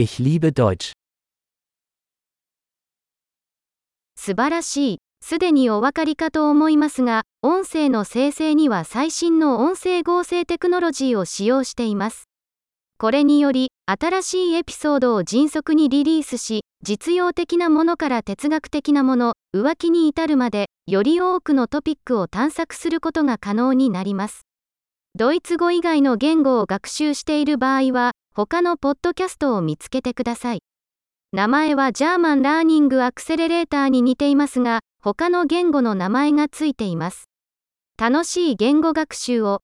Ich liebe Deutsch. 素晴らしい。すでにお分かりかと思いますが、音声の生成には最新の音声合成テクノロジーを使用しています。これにより、新しいエピソードを迅速にリリースし、実用的なものから哲学的なもの、浮気に至るまで、より多くのトピックを探索することが可能になります。ドイツ語以外の言語を学習している場合は、他のポッドキャストを見つけてください。名前はジャーマンラーニングアクセレレーターに似ていますが、他の言語の名前がついています。楽しい言語学習を。